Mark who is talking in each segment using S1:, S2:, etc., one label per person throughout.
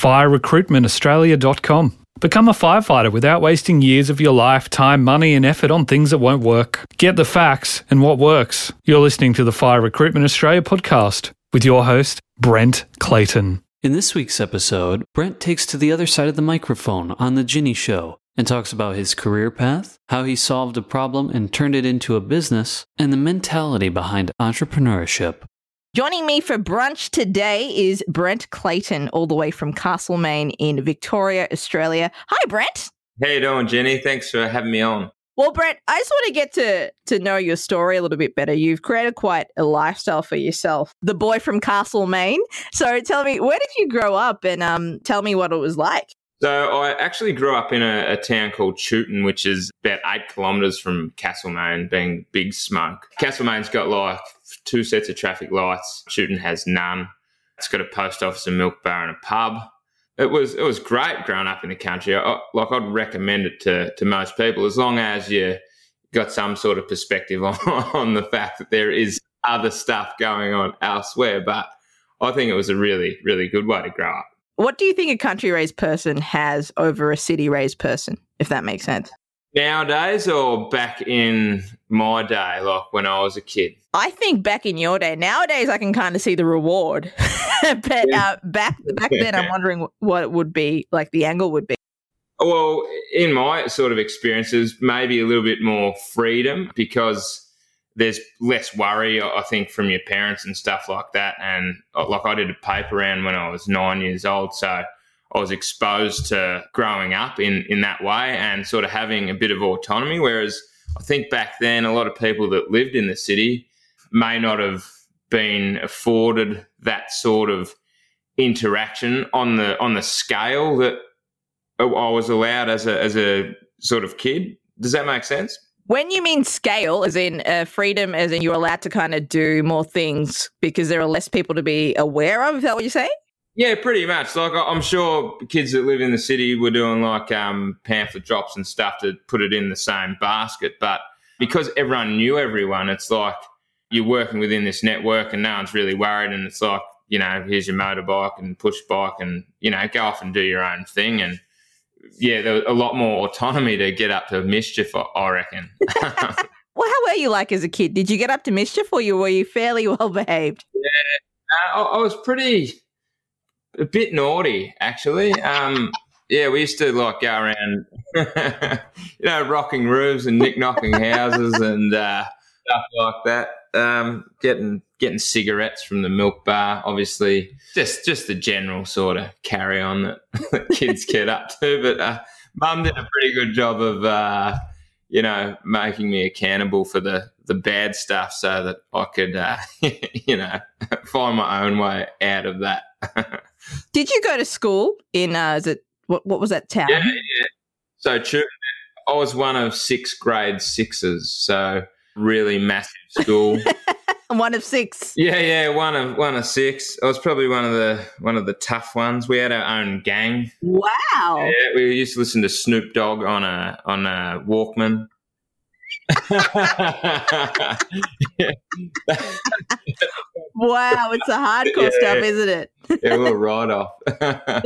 S1: firerecruitmentaustralia.com. Become a firefighter without wasting years of your life, time, money, and effort on things that won't work. Get the facts and what works. You're listening to the Fire Recruitment Australia podcast with your host, Brent Clayton.
S2: In this week's episode, Brent takes to the other side of the microphone on The Ginni Show and talks about his career path, how he solved a problem and turned it into a business, and the mentality behind entrepreneurship.
S3: Joining me for brunch today is Brent Clayton, all the way from Castlemaine in Victoria, Australia. Hi, Brent.
S4: How you doing, Ginni? Thanks for having me on.
S3: Well, Brent, I just want to get to to know your story a little bit better. You've created quite a lifestyle for yourself. The boy from Castlemaine. So tell me, where did you grow up, and um, tell me what it was like.
S4: So I actually grew up in a, a town called Chewton, which is about eight kilometres from Castlemaine, being Big Smoke. Castlemaine's got like two sets of traffic lights. Chewton has none. It's got a post office, a milk bar, and a pub. It was it was great growing up in the country. I, like I'd recommend it to to most people as long as you got some sort of perspective on, on the fact that there is other stuff going on elsewhere. But I think it was a really really good way to grow up.
S3: What do you think a country raised person has over a city raised person, if that makes sense?
S4: Nowadays or back in my day, like when I was a kid?
S3: I think back in your day. Nowadays, I can kind of see the reward, but uh, back back then, I'm wondering what it would be like. The angle would be.
S4: Well, in my sort of experiences, maybe a little bit more freedom because there's less worry, I think, from your parents and stuff like that. And uh, like I did a paper round when I was nine years old, so I was exposed to growing up in, in that way and sort of having a bit of autonomy. Whereas I think back then, a lot of people that lived in the city may not have been afforded that sort of interaction on the on the scale that I was allowed as a as a sort of kid. Does that make sense?
S3: When you mean scale, as in uh, freedom, as in you're allowed to kind of do more things because there are less people to be aware of, is that what you're saying?
S4: Yeah, pretty much. Like I'm sure kids that live in the city were doing like um, pamphlet drops and stuff to put it in the same basket. But because everyone knew everyone, it's like you're working within this network and no one's really worried. And it's like, you know, here's your motorbike and push bike and, you know, go off and do your own thing. And yeah, there was a lot more autonomy to get up to mischief, I reckon.
S3: well, how were you like as a kid? Did you get up to mischief or you, were you fairly well behaved?
S4: Yeah, uh, I, I was pretty a bit naughty, actually. Um, yeah, we used to like go around, you know, rocking roofs and nick knocking houses and uh, stuff like that. Um, getting getting cigarettes from the milk bar, obviously, just just the general sort of carry on that, kids get up to. But uh, mum did a pretty good job of, uh, you know, making me accountable for the the bad stuff, so that I could, uh, you know, find my own way out of that.
S3: Did you go to school in? Uh, is it what? What was that town?
S4: Yeah, yeah. So I was one of six grade sixes. So really massive school.
S3: one of six.
S4: Yeah, yeah, one of one of six. I was probably one of the one of the tough ones. We had our own gang.
S3: Wow.
S4: Yeah, we used to listen to Snoop Dogg on a on a Walkman.
S3: wow, it's a hardcore yeah. stuff, isn't it?
S4: yeah, we'll ride off.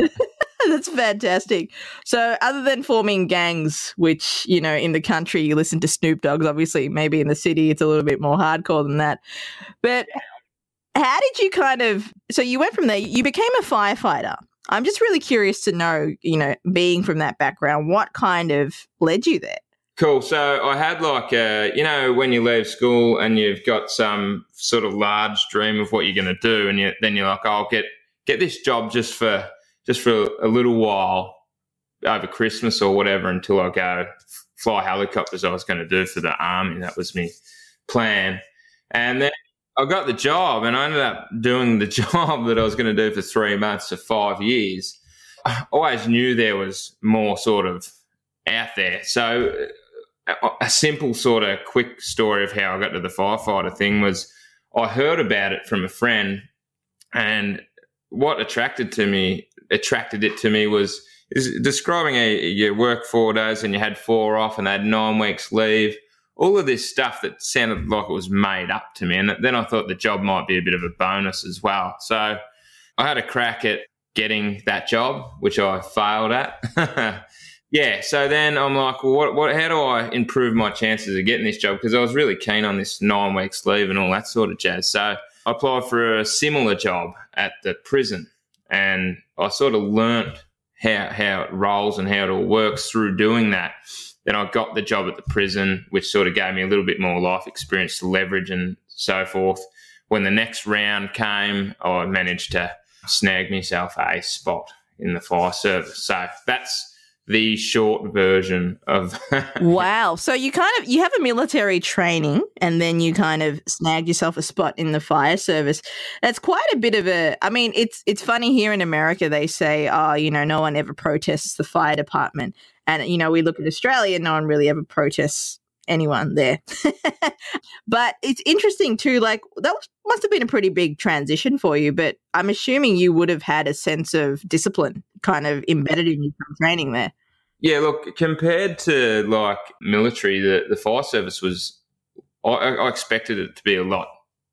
S3: That's fantastic. So, other than forming gangs, which, you know, in the country you listen to Snoop Dogg's, obviously, maybe in the city it's a little bit more hardcore than that. But how did you kind of, so you went from there, you became a firefighter. I'm just really curious to know, you know, being from that background, what kind of led you there?
S4: Cool. So I had like a, you know, when you leave school and you've got some sort of large dream of what you're going to do, and you, then you're like, oh, I'll get get this job just for just for a little while over Christmas or whatever until I go fly helicopters. I was going to do for the army. That was my plan, and then I got the job, and I ended up doing the job that I was going to do for three months to five years. I always knew there was more sort of out there, so a simple sort of quick story of how I got to the firefighter thing was I heard about it from a friend, and what attracted to me attracted it to me was is describing a you work four days and you had four off and they had nine weeks leave. All of this stuff that sounded like it was made up to me, and then I thought the job might be a bit of a bonus as well. So I had a crack at getting that job, which I failed at. yeah, so then I'm like, well, what, what, how do I improve my chances of getting this job? Because I was really keen on this nine weeks leave and all that sort of jazz. So I applied for a similar job at the prison, and I sort of learnt how how it rolls and how it all works through doing that. Then I got the job at the prison, which sort of gave me a little bit more life experience to leverage and so forth. When the next round came, I managed to snag myself a spot in the fire service. So that's the short version of
S3: wow. So you kind of you have a military training and then you kind of snagged yourself a spot in the fire service. That's quite a bit of a i mean it's it's funny here in america they say oh you know no one ever protests the fire department. And you know we look at australia no one really ever protests anyone there. but it's interesting too, like that was, must have been a pretty big transition for you, but I'm assuming you would have had a sense of discipline kind of embedded in you from training there.
S4: Yeah, look, compared to like military, the, the fire service was, I, I expected it to be a lot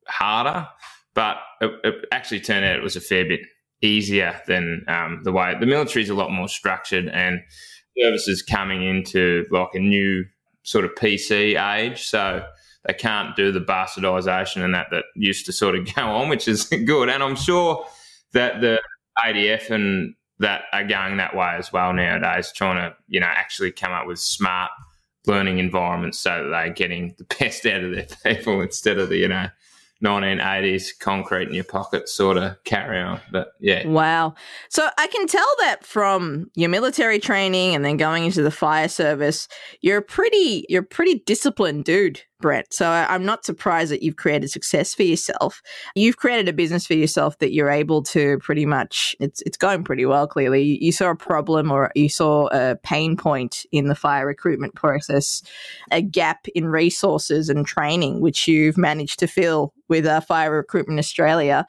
S4: harder, but it, it, actually turned out it was a fair bit easier than um, the way the military is a lot more structured and services coming into like a new sort of PC age, so they can't do the bastardisation and that that used to sort of go on, which is good. And I'm sure that the ADF and that are going that way as well nowadays, trying to you know actually come up with smart learning environments so that they're getting the best out of their people instead of the you know 1980s concrete in your pocket sort of carry on. But yeah.
S3: Wow. So I can tell that from your military training and then going into the fire service, you're pretty you're a pretty disciplined dude. Brett. So I'm not surprised that you've created success for yourself. You've created a business for yourself that you're able to pretty much it's it's going pretty well clearly. You, you saw a problem or you saw a pain point in the fire recruitment process, a gap in resources and training which you've managed to fill with uh, Fire Recruitment Australia.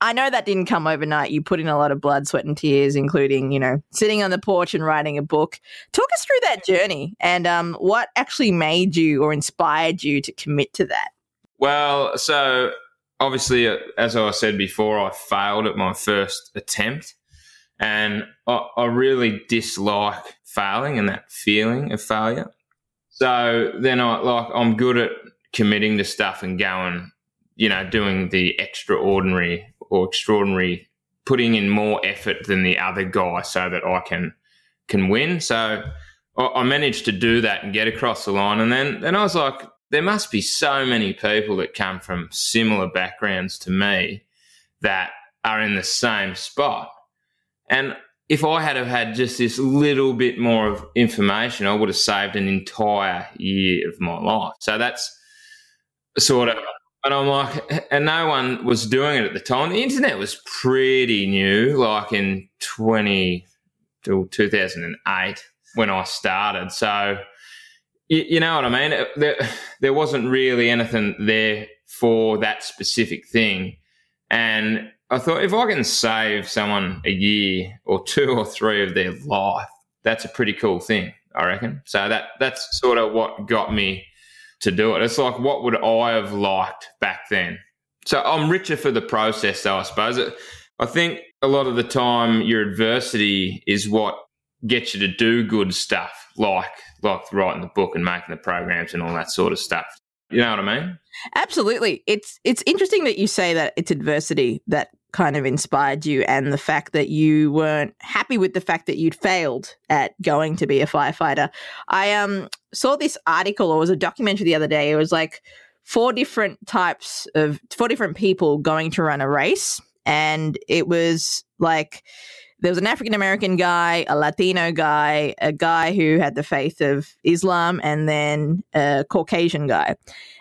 S3: I know that didn't come overnight. You put in a lot of blood, sweat, and tears, including, you know, sitting on the porch and writing a book. Talk us through that journey and um, what actually made you or inspired you to commit to that.
S4: Well, so obviously, uh, as I said before, I failed at my first attempt. And I, I really dislike failing and that feeling of failure. So then I like I'm good at committing to stuff and going, you know, doing the extraordinary or extraordinary, putting in more effort than the other guy so that I can can win. So I, managed to do that and get across the line. And then then I was like, there must be so many people that come from similar backgrounds to me that are in the same spot. And if I had have had just this little bit more of information, I would have saved an entire year of my life. So that's sort of and I'm like, and no one was doing it at the time. The internet was pretty new, like in 20 to 2008 when I started. So, you, you know what I mean? There, there wasn't really anything there for that specific thing. And I thought if I can save someone a year or two or three of their life, that's a pretty cool thing, I reckon. So that that's sort of what got me to do it. It's like, what would I have liked back then? So I'm richer for the process, though, I suppose. I think a lot of the time your adversity is what gets you to do good stuff, like like writing the book and making the programs and all that sort of stuff. You know what I mean?
S3: Absolutely. It's it's interesting that you say that it's adversity that kind of inspired you and the fact that you weren't happy with the fact that you'd failed at going to be a firefighter. I um saw this article or was a documentary the other day. It was like four different types of four different people going to run a race and it was like there was an African American guy, a Latino guy, a guy who had the faith of Islam, and then a Caucasian guy.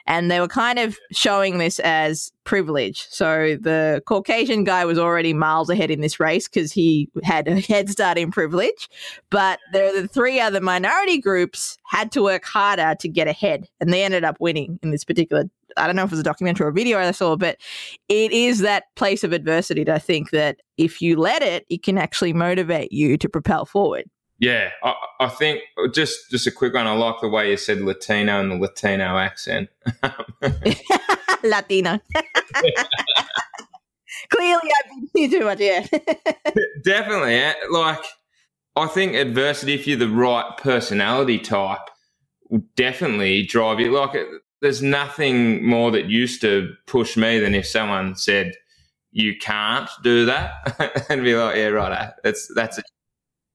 S3: And they were kind of showing this as privilege. So the Caucasian guy was already miles ahead in this race because he had a head start in privilege. But the three other minority groups had to work harder to get ahead, and they ended up winning in this particular I don't know if it was a documentary or a video I saw, but it is that place of adversity that I think that if you let it, it can actually motivate you to propel forward.
S4: Yeah, I, I think just just a quick one. I like the way you said Latino and the Latino accent.
S3: Latino. Clearly, I've been here too much. Yeah,
S4: definitely. eh, Like, I think adversity, if you're the right personality type, will definitely drive you. Like, there's nothing more that used to push me than if someone said, "You can't do that," and be like, "Yeah, right. That's that's it.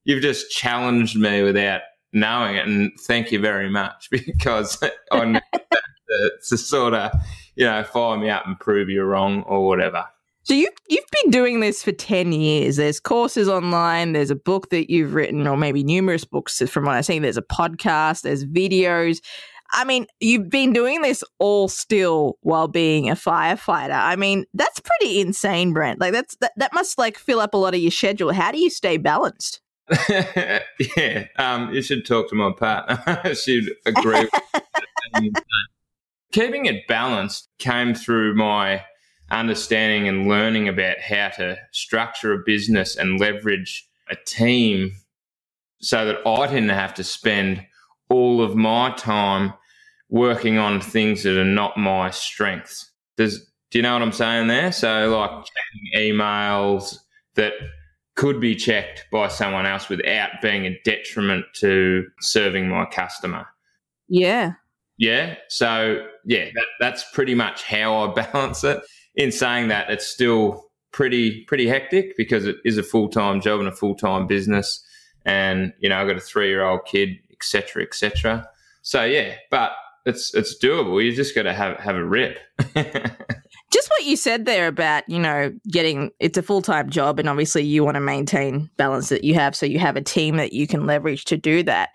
S4: You've just challenged me without knowing it, and thank you very much because I to, to sort of, you know, fire me up and prove you're wrong or whatever."
S3: So you you've been doing this for ten years. There's courses online. There's a book that you've written, or maybe numerous books. From what I've seen, there's a podcast. There's videos. I mean, you've been doing this all still while being a firefighter. I mean, that's pretty insane, Brent. Like that's that, that must like fill up a lot of your schedule. How do you stay balanced?
S4: yeah, um, you should talk to my partner. She'd agree. with Keeping it balanced came through my understanding and learning about how to structure a business and leverage a team so that I didn't have to spend all of my time working on things that are not my strengths. Does do you know what I'm saying there? So like checking emails that could be checked by someone else without being a detriment to serving my customer.
S3: Yeah.
S4: Yeah. So yeah, that, that's pretty much how I balance it. In saying that, it's still pretty pretty hectic because it is a full time job and a full time business, and you know I've got a three year old kid, etc. etc. So yeah, but it's it's doable. You just got to have have a rip.
S3: Just what you said there about, you know, getting it's a full time job and obviously you want to maintain balance that you have. So you have a team that you can leverage to do that.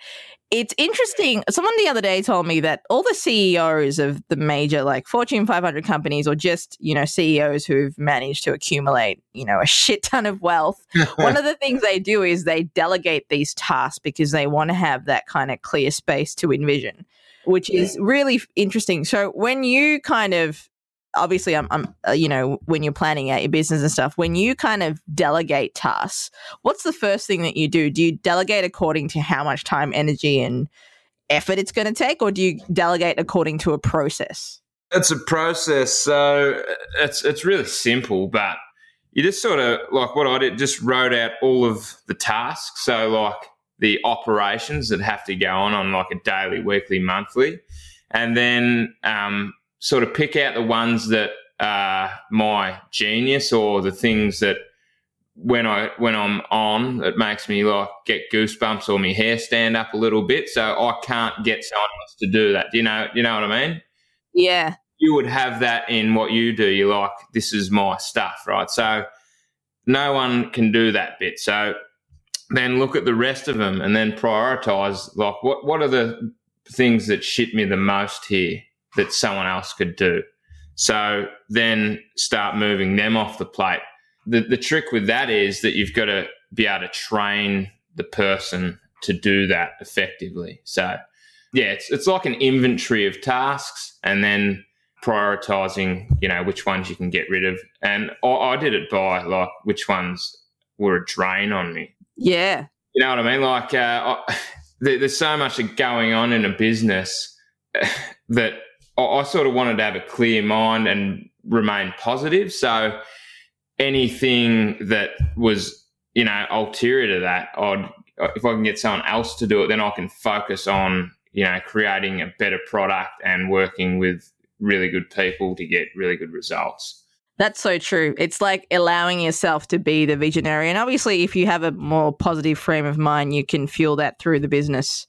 S3: It's interesting. Someone the other day told me that all the CEOs of the major like Fortune 500 companies or just, you know, CEOs who've managed to accumulate, you know, a shit ton of wealth, one of the things they do is they delegate these tasks because they want to have that kind of clear space to envision, which is really interesting. So when you kind of obviously I'm, I'm uh, you know when you're planning out your business and stuff when you kind of delegate tasks what's the first thing that you do? Do you delegate according to how much time energy and effort it's going to take or do you delegate according to a process?
S4: It's a process, so it's it's really simple, but you just sort of like what I did, just wrote out all of the tasks. So like the operations that have to go on on like a daily, weekly, monthly, and then um, sort of pick out the ones that are my genius or the things that when I when I'm on, it makes me like get goosebumps or my hair stand up a little bit. So I can't get someone else to do that. Do you know? You know what I mean?
S3: yeah
S4: you would have that in what you do. You're like, this is my stuff, right? So no one can do that bit. So then look at the rest of them and then prioritize like what what are the things that shit me the most here that someone else could do. So then start moving them off the plate. The the trick with that is that you've got to be able to train the person to do that effectively. So yeah, it's it's like an inventory of tasks and then prioritizing, you know, which ones you can get rid of. And I, I did it by like which ones were a drain on me.
S3: yeah
S4: You know what I mean? Like, uh, I, there, there's so much going on in a business that I, sort of wanted to have a clear mind and remain positive. So anything that was, you know, ulterior to that, I'd uh, if I can get someone else to do it, then I can focus on, you know, creating a better product and working with really good people to get really good results.
S3: That's so true. It's like allowing yourself to be the visionary. And obviously, if you have a more positive frame of mind, you can fuel that through the business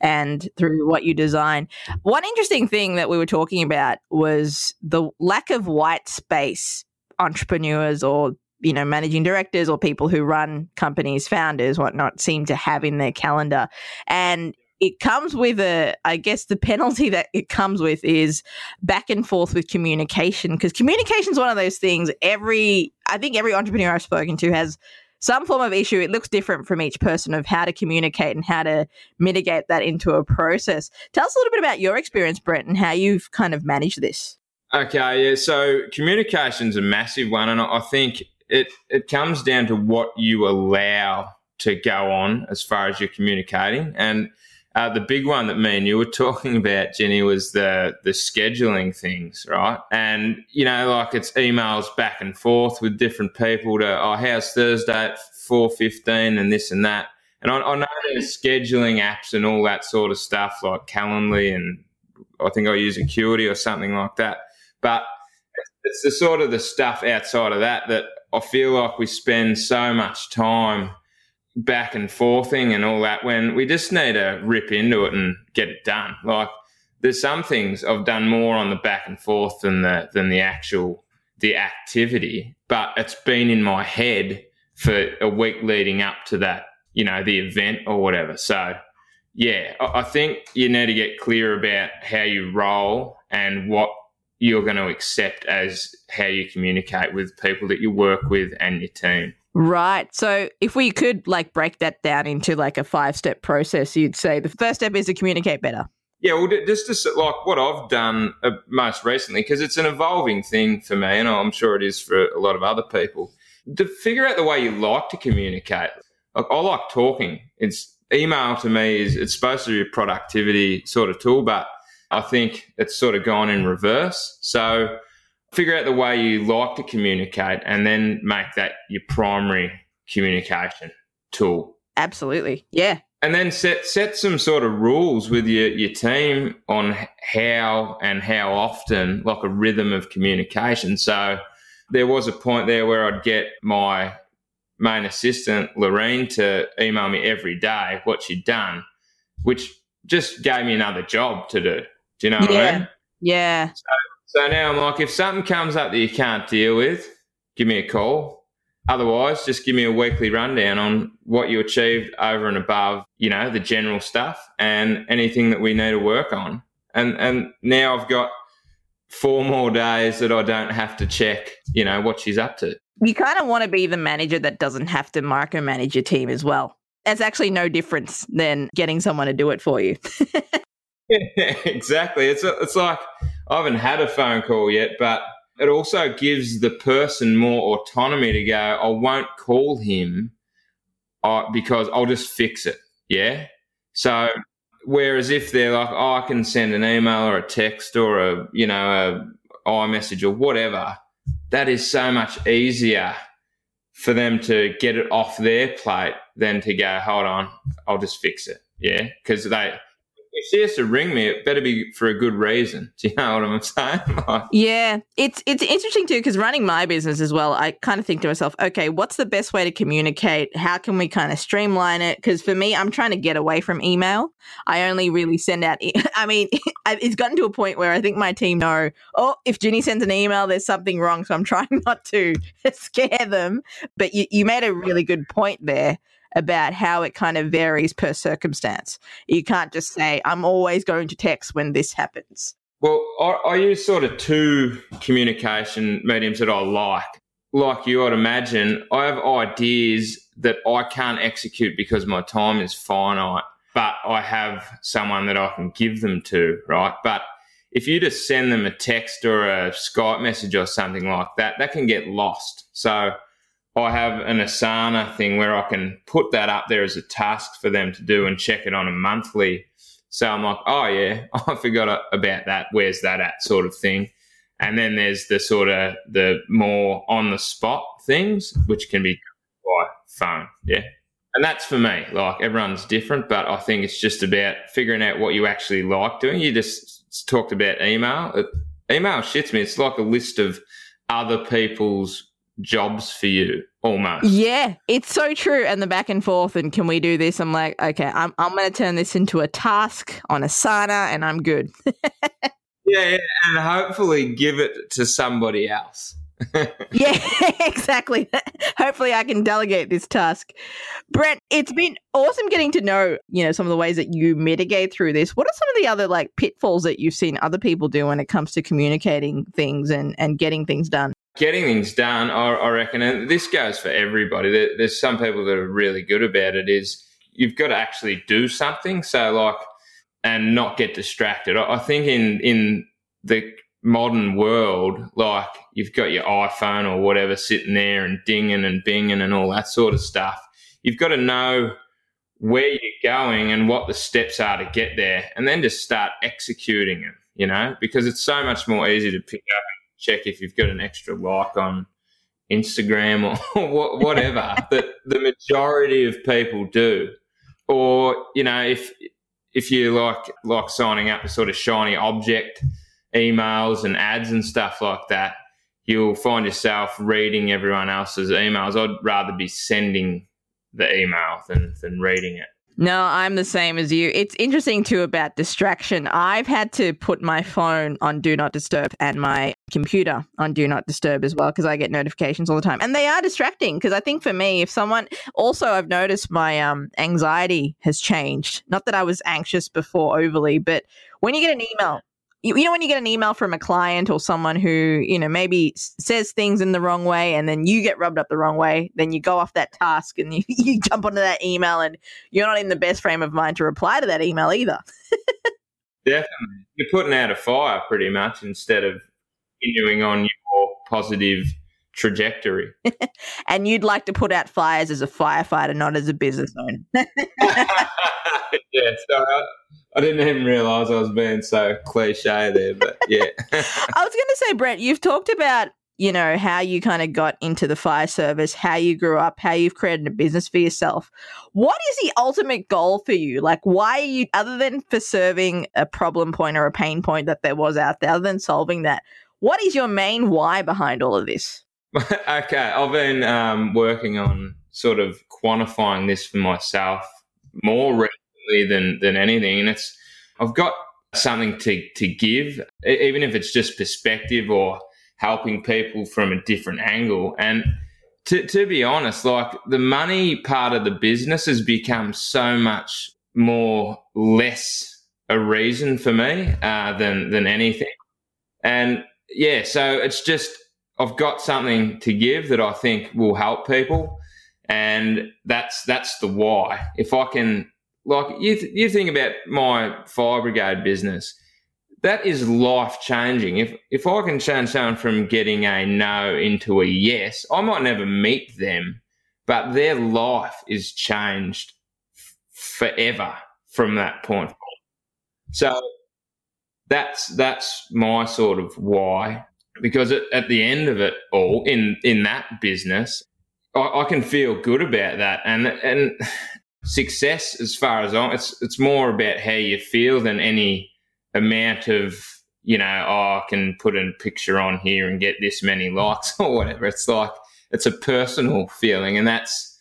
S3: and through what you design. One interesting thing that we were talking about was the lack of white space entrepreneurs or you know managing directors or people who run companies founders whatnot seem to have in their calendar and it comes with a i guess the penalty that it comes with is back and forth with communication because communication is one of those things every i think every entrepreneur i've spoken to has some form of issue it looks different from each person of how to communicate and how to mitigate that into a process tell us a little bit about your experience brent and how you've kind of managed this
S4: Okay, yeah. So communication's a massive one, and I think it it comes down to what you allow to go on as far as you're communicating. And uh, the big one that me and you were talking about, Ginni, was the the scheduling things, right? And you know, like it's emails back and forth with different people to, oh, how's Thursday at four fifteen and this and that. And I, I know there's scheduling apps and all that sort of stuff like Calendly and I think I use Acuity or something like that. But it's the sort of the stuff outside of that that I feel like we spend so much time back and forthing and all that when we just need to rip into it and get it done. Like there's some things I've done more on the back and forth than the than the actual the activity, but it's been in my head for a week leading up to that, you know, the event or whatever. So yeah, I think you need to get clear about how you roll and what you're going to accept as how you communicate with people that you work with and your team.
S3: Right. So if we could like break that down into like a five step process, you'd say the first step is to communicate better.
S4: Yeah, well, just to, like what I've done uh, most recently, because it's an evolving thing for me, and I'm sure it is for a lot of other people, to figure out the way you like to communicate. Like I like talking. It's email to me is it's supposed to be a productivity sort of tool, but I think it's sort of gone in reverse. So figure out the way you like to communicate and then make that your primary communication tool.
S3: Absolutely. Yeah.
S4: And then set set some sort of rules with your, your team on how and how often, like a rhythm of communication. So there was a point there where I'd get my main assistant, Lorraine, to email me every day what she'd done, which just gave me another job to do. Do you know what
S3: yeah.
S4: I mean?
S3: Yeah.
S4: So, so now I'm like, if something comes up that you can't deal with, give me a call. Otherwise, just give me a weekly rundown on what you achieved over and above, you know, the general stuff and anything that we need to work on. And and now I've got four more days that I don't have to check, you know, what she's up to.
S3: You kind of want to be the manager that doesn't have to micromanage your team as well. There's actually no difference than getting someone to do it for you.
S4: yeah, exactly. It's it's like I haven't had a phone call yet, but it also gives the person more autonomy to go. I won't call him uh, because I'll just fix it. Yeah. So whereas if they're like, oh, I can send an email or a text or a you know a iMessage or whatever, that is so much easier for them to get it off their plate than to go, hold on, I'll just fix it. Yeah, because they if she has to ring me, it better be for a good reason. Do you know what I'm saying?
S3: Yeah, it's it's interesting too because running my business as well, I kind of think to myself, okay, what's the best way to communicate? How can we kind of streamline it? Because for me, I'm trying to get away from email. I only really send out. E- I mean, it's gotten to a point where I think my team know, oh, if Ginni sends an email, there's something wrong. So I'm trying not to scare them. But you, you made a really good point there about how it kind of varies per circumstance. You can't just say, I'm always going to text when this happens.
S4: Well, I, I use sort of two communication mediums that I like. Like you, I'd imagine, I have ideas that I can't execute because my time is finite, but I have someone that I can give them to, right? But if you just send them a text or a Skype message or something like that, that can get lost. So I have an Asana thing where I can put that up there as a task for them to do and check it on a monthly. So I'm like, oh yeah, I forgot about that. Where's that at? Sort of thing. And then there's the sort of the more on the spot things, which can be by phone. Yeah. And that's for me. Like everyone's different, but I think it's just about figuring out what you actually like doing. You just talked about email. It, email shits me. It's like a list of other people's jobs for you almost.
S3: Yeah, it's so true. And the back and forth, and can we do this? I'm like, okay, I'm, I'm going to turn this into a task on Asana and I'm good.
S4: yeah, yeah, and hopefully give it to somebody else.
S3: yeah, exactly. Hopefully, I can delegate this task. Brent, it's been awesome getting to know, you know, some of the ways that you mitigate through this. What are some of the other like pitfalls that you've seen other people do when it comes to communicating things and and getting things done?
S4: Getting things done, I, I reckon, and this goes for everybody. There, there's some people that are really good about it. Is you've got to actually do something. So like, and not get distracted. I, I think in in the modern world, like you've got your iPhone or whatever sitting there and dinging and binging and all that sort of stuff. You've got to know where you're going and what the steps are to get there, and then just start executing it. You know, because it's so much more easy to pick up check if you've got an extra like on Instagram or whatever that the majority of people do. Or you know, if if you like like signing up to sort of shiny object emails and ads and stuff like that, you'll find yourself reading everyone else's emails. I'd rather be sending the email than than reading it.
S3: No, I'm the same as you. It's interesting too about distraction. I've had to put my phone on do not disturb and my computer on do not disturb as well because I get notifications all the time. And they are distracting because I think for me if someone also I've noticed my um anxiety has changed. Not that I was anxious before overly, but when you get an email you, you know when you get an email from a client or someone who you know maybe says things in the wrong way and then you get rubbed up the wrong way then you go off that task and you, you jump onto that email and you're not in the best frame of mind to reply to that email either.
S4: Definitely. You're putting out a fire pretty much instead of continuing on your positive trajectory.
S3: And you'd like to put out fires as a firefighter not as a business owner.
S4: Yeah so uh, I, didn't even realize I was being so cliche there, but yeah. I
S3: was going to say, Brett, you've talked about you know how you kind of got into the fire service, how you grew up, how you've created a business for yourself. What is the ultimate goal for you? Like, why are you other than for serving a problem point or a pain point that there was out there, other than solving that? What is your main why behind all of this?
S4: okay, I've been um, working on sort of quantifying this for myself more than than anything. And it's I've got something to to give, even if it's just perspective or helping people from a different angle. And to to be honest, like the money part of the business has become so much more less a reason for me uh, than than anything. And yeah, so it's just I've got something to give that I think will help people, and that's that's the why. If I can like you, th- you think about my fire brigade business, that is life changing. If if I can change someone from getting a no into a yes, I might never meet them, but their life is changed f- forever from that point. So that's that's my sort of why. Because at, at the end of it all, in in that business, I, I can feel good about that, and and success as far as I'm, it's it's more about how you feel than any amount of you know oh I can put a picture on here and get this many likes or whatever. It's like it's a personal feeling, and that's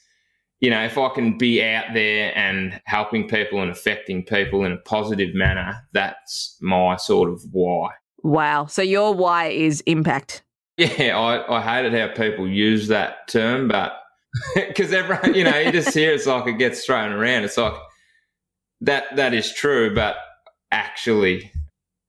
S4: you know if I can be out there and helping people and affecting people in a positive manner, that's my sort of why.
S3: Wow. So your why is impact.
S4: Yeah, I, I hated how people use that term, but because everyone, you know, you just hear it's like it gets thrown around. It's like that that is true, but actually,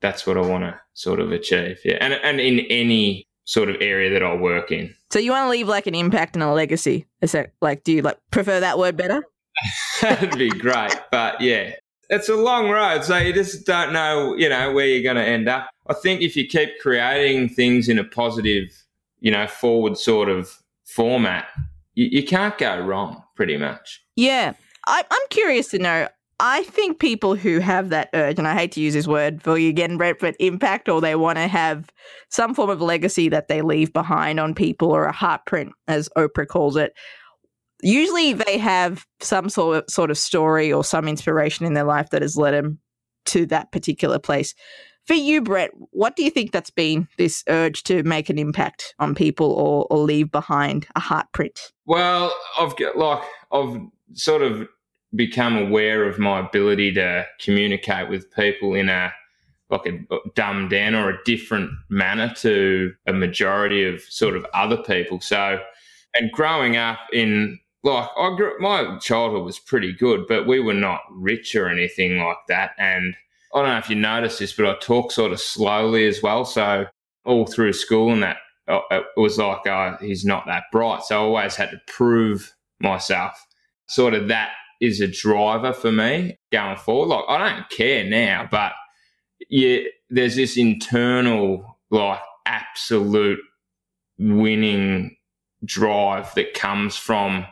S4: that's what I want to sort of achieve. Yeah, and and in any sort of area that I work in.
S3: So you want to leave like an impact and a legacy? Is that like? Do you like prefer that word better?
S4: That'd be great, but yeah, it's a long road, so you just don't know, you know, where you're going to end up. I think if you keep creating things in a positive, you know, forward sort of format, you, you can't go wrong, pretty much.
S3: Yeah. I, I'm curious to know. I think people who have that urge, and I hate to use this word for you again, Brett, but impact, or they want to have some form of legacy that they leave behind on people, or a heartprint, as Oprah calls it. Usually, they have some sort of sort of story or some inspiration in their life that has led them to that particular place. For you, Brett, what do you think that's been this urge to make an impact on people or, or leave behind a heartprint?
S4: Well, I've got like I've sort of become aware of my ability to communicate with people in a like a dumbed down or a different manner to a majority of sort of other people. So, and growing up in like I grew, my childhood was pretty good, but we were not rich or anything like that, and I don't know if you noticed this, but I talk sort of slowly as well. So all through school and that, uh, it was like, oh, he's not that bright. So I always had to prove myself. Sort of that is a driver for me going forward. Like I don't care now, but yeah, there's this internal like absolute winning drive that comes from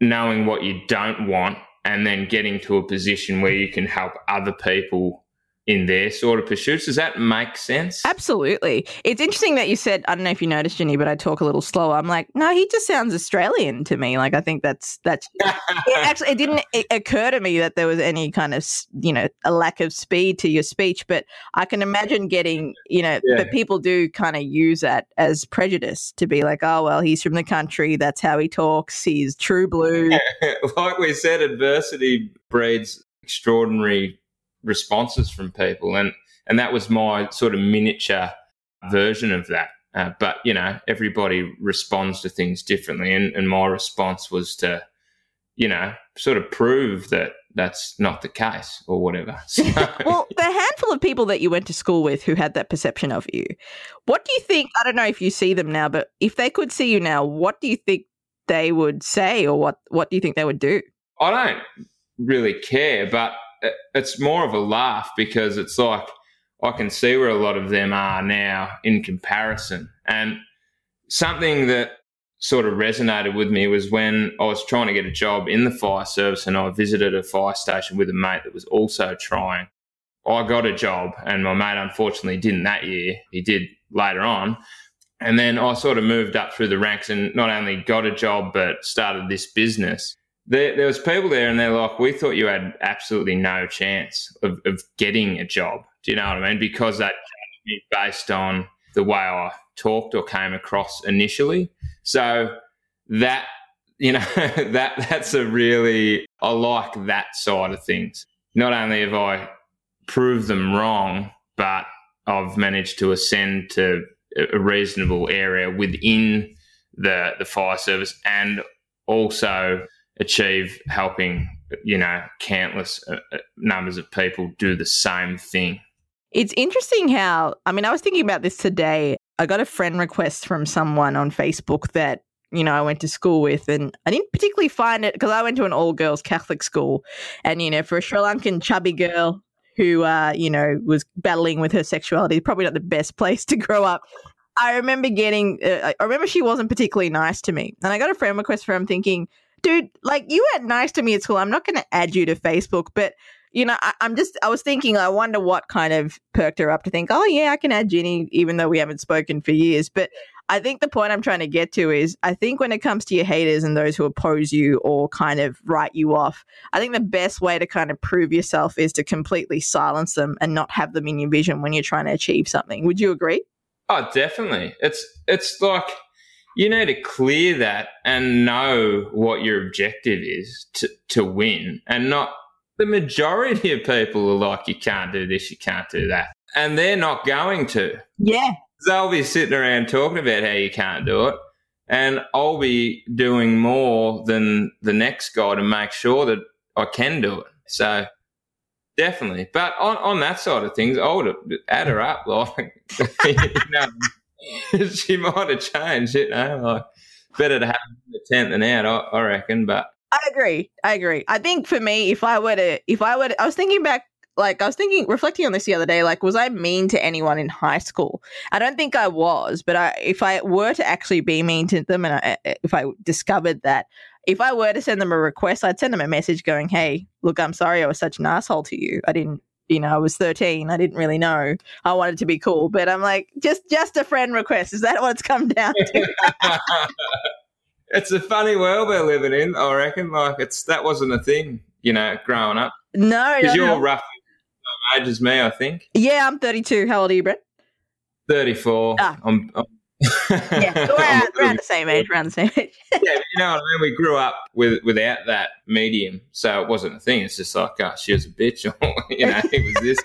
S4: knowing what you don't want and then getting to a position where you can help other people in their sort of pursuits. Does that make sense?
S3: Absolutely. It's interesting that you said, I don't know if you noticed, Ginni, but I talk a little slower. I'm like, no, he just sounds Australian to me. Like, I think that's, that's, it actually, it didn't occur to me that there was any kind of, you know, a lack of speed to your speech, but I can imagine getting, you know, yeah. but people do kind of use that as prejudice to be like, oh, well, he's from the country. That's how he talks. He's true blue.
S4: like we said, adversity breeds extraordinary responses from people, and and that was my sort of miniature version of that. Uh, but you know, everybody responds to things differently, and, and my response was to, you know, sort of prove that that's not the case or whatever. So.
S3: well, the handful of people that you went to school with who had that perception of you, what do you think? I don't know if you see them now, but if they could see you now, what do you think they would say, or what what do you think they would do?
S4: I don't really care, but it's more of a laugh because it's like I can see where a lot of them are now in comparison. And something that sort of resonated with me was when I was trying to get a job in the fire service and I visited a fire station with a mate that was also trying. I got a job and my mate unfortunately didn't that year. He did later on. And then I sort of moved up through the ranks and not only got a job but started this business there, there was people there and they're like, we thought you had absolutely no chance of, of getting a job. Do you know what I mean? Because that based on the way I talked or came across initially. So that you know that that's a really I like that side of things. Not only have I proved them wrong, but I've managed to ascend to a reasonable area within the the fire service and also achieve helping you know countless uh, uh, numbers of people do the same thing.
S3: It's interesting how i mean i was thinking about this today. I got a friend request from someone on facebook that you know i went to school with and i didn't particularly find it because i went to an all girls catholic school. And you know for a sri lankan chubby girl who uh, you know was battling with her sexuality probably not the best place to grow up i remember getting uh, i remember she wasn't particularly nice to me. And i got a friend request from thinking dude, like you were nice to me at school. I'm not going to add you to Facebook, but you know, I, am just, I was thinking, I wonder what kind of perked her up to think, oh, yeah, I can add Ginni, even though we haven't spoken for years. But I think the point I'm trying to get to is I think when it comes to your haters and those who oppose you or kind of write you off, I think the best way to kind of prove yourself is to completely silence them and not have them in your vision when you're trying to achieve something. Would you agree?
S4: Oh, definitely. It's, it's like, you need to clear that and know what your objective is to, to win. And not the majority of people are like you can't do this you can't do that. And they're not going to.
S3: Yeah.
S4: They'll be sitting around talking about how you can't do it. And i'll be doing more than the next guy to make sure that i can do it. So definitely. But on, on that side of things i would add her up like you know she might have changed, you know. Eh? Like, better to have the tent than out, I, I reckon. But
S3: I agree. I agree. I think for me, if I were to, if I were to, I was thinking back like I was thinking, reflecting on this the other day, like, was I mean to anyone in high school? I don't think I was, but I, if I were to actually be mean to them, and I, eh, eh, if I discovered that, if I were to send them a request, I'd send them a message going, "Hey, look, I'm sorry I was such an asshole to you. I didn't you know, I was 13. I didn't really know. I wanted to be cool, but I'm like, just just a friend request. Is that what it's come down to?
S4: it's a funny world we're living in, I reckon. Like it's that wasn't a thing, you know, growing up.
S3: No,
S4: because
S3: no,
S4: you're
S3: no.
S4: roughly the same age as me, I think.
S3: Yeah, I'm 32. How old are you, Brett?
S4: 34. Ah. I'm, I'm
S3: yeah, so around, around, the same age, around the same age.
S4: yeah, you know what I mean? We grew up with without that medium, so it wasn't a thing. It's just like, oh, she was a bitch, or, you know, it was this.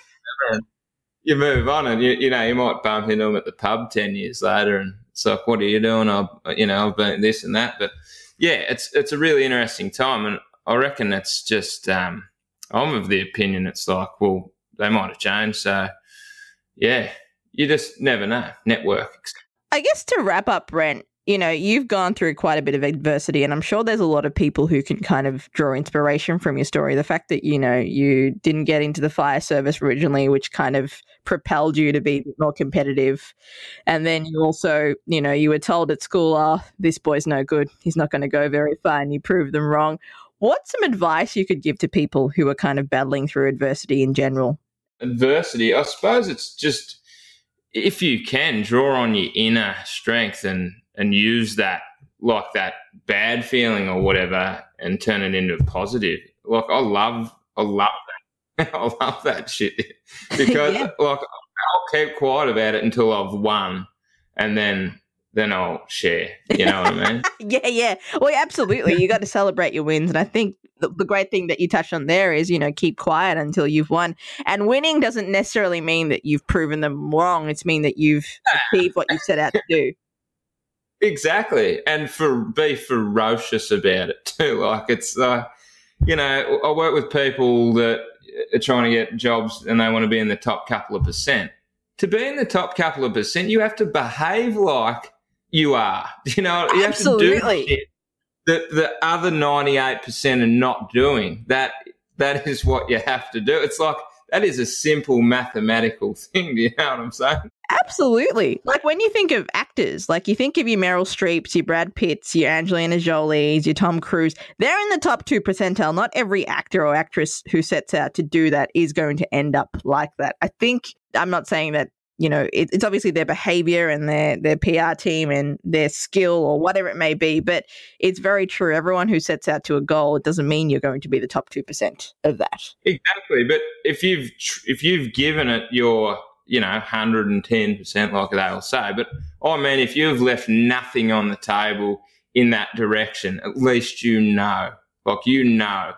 S4: you move on, and you, you know, you might bump into them at the pub 10 years later, and it's like, what are you doing? I've, you know, I've been this and that. But yeah, it's, it's a really interesting time, and I reckon it's just, um, I'm of the opinion it's like, well, they might have changed, so yeah, you just never know. Network.
S3: I guess to wrap up, Brent, you know, you've gone through quite a bit of adversity, and I'm sure there's a lot of people who can kind of draw inspiration from your story. The fact that, you know, you didn't get into the fire service originally, which kind of propelled you to be more competitive. And then you also, you know, you were told at school, oh, this boy's no good. He's not going to go very far. And you proved them wrong. What's some advice you could give to people who are kind of battling through adversity in general?
S4: Adversity, I suppose it's just if you can draw on your inner strength and and use that like that bad feeling or whatever and turn it into positive. Like I love I love that. I love that shit. Because yeah. like I'll keep quiet about it until I've won and then then I'll share. You know what I mean?
S3: yeah, yeah. Well, absolutely. You got to celebrate your wins. And I think the, the, great thing that you touched on there is, you know, keep quiet until you've won. And winning doesn't necessarily mean that you've proven them wrong. It's mean that you've achieved what you set out to do.
S4: Exactly. And for be ferocious about it too. Like it's uh you know, I work with people that are trying to get jobs and they want to be in the top couple of percent. To be in the top couple of percent, you have to behave like you are. You know, you
S3: Absolutely.
S4: have to do shit that the other 98% are not doing. That that is what you have to do. It's like that is a simple mathematical thing. Do you know what I'm saying?
S3: Absolutely. Like when you think of actors, like you think of your Meryl Streeps, your Brad Pitts, your Angelina Jolies, your Tom Cruise, they're in the top two percentile. Not every actor or actress who sets out to do that is going to end up like that. I think I'm not saying that you know, it, it's obviously their behavior and their their PR team and their skill or whatever it may be. But it's very true. Everyone who sets out to a goal, it doesn't mean you're going to be the top two percent of that.
S4: Exactly. But if you've if you've given it your you know 110 percent, like they'll say, but oh, I mean, if you've left nothing on the table in that direction, at least you know, like you know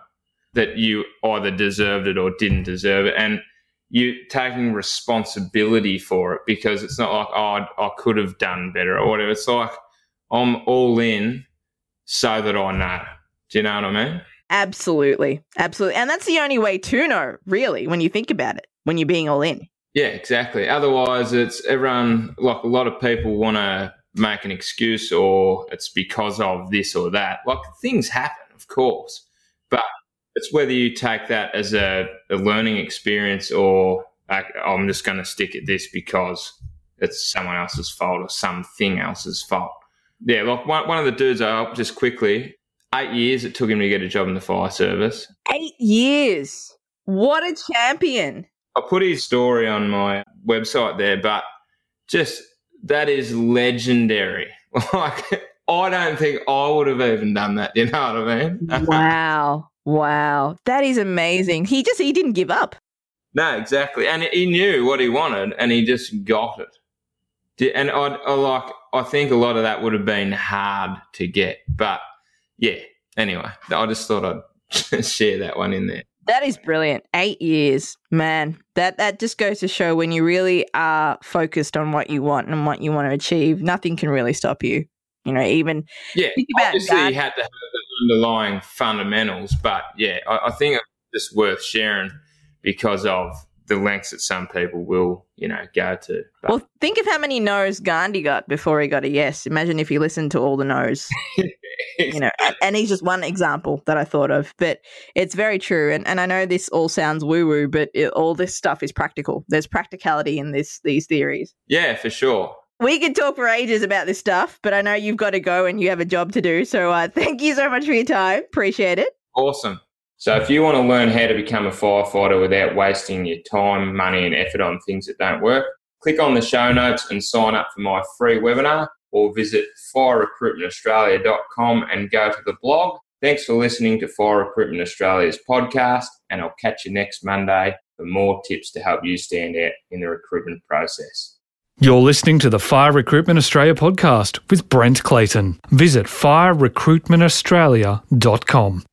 S4: that you either deserved it or didn't deserve it, and you taking responsibility for it because it's not like oh I, I could have done better or whatever. It's like I'm all in so that I know. Do you know what I mean?
S3: Absolutely, absolutely, and that's the only way to know, really, when you think about it. When you're being all in.
S4: Yeah, exactly. Otherwise, it's everyone. Like a lot of people want to make an excuse, or it's because of this or that. Like things happen, of course, but it's whether you take that as a, a learning experience or I'm just going to stick at this because it's someone else's fault or something else's fault. Yeah, like one, one of the dudes I helped just quickly, eight years it took him to get a job in the fire service.
S3: Eight years. What a champion.
S4: I put his story on my website there, but just that is legendary. Like, I don't think I would have even done that. You know what I
S3: mean? wow. Wow, that is amazing. He just he didn't give up.
S4: No, exactly, and he knew what he wanted, and he just got it. And I, I like I think a lot of that would have been hard to get, but yeah. Anyway, I just thought I'd share that one in there.
S3: That is brilliant. Eight years, man. That that just goes to show when you really are focused on what you want and what you want to achieve, nothing can really stop you. You know, even
S4: yeah. obviously, God. you had to have underlying fundamentals, but yeah, I, I think it's just worth sharing because of the lengths that some people will, you know, go to.
S3: But. Well, think of how many no's Gandhi got before he got a yes. Imagine if he listened to all the no's. you know, and he's just one example that I thought of, but it's very true. And and I know this all sounds woo woo, but it, all this stuff is practical. There's practicality in this these theories.
S4: Yeah, for sure
S3: we could talk for ages about this stuff, but I know you've got to go and you have a job to do. So uh, thank you so much for your time. Appreciate it.
S4: Awesome. So if you want to learn how to become a firefighter without wasting your time, money, and effort on things that don't work, click on the show notes and sign up for my free webinar or visit firerecruitmentaustralia.com and go to the blog. Thanks for listening to Fire Recruitment Australia's podcast, and I'll catch you next Monday for more tips to help you stand out in the recruitment process.
S1: You're listening to the Fire Recruitment Australia podcast with Brent Clayton. Visit firerecruitmentaustralia.com.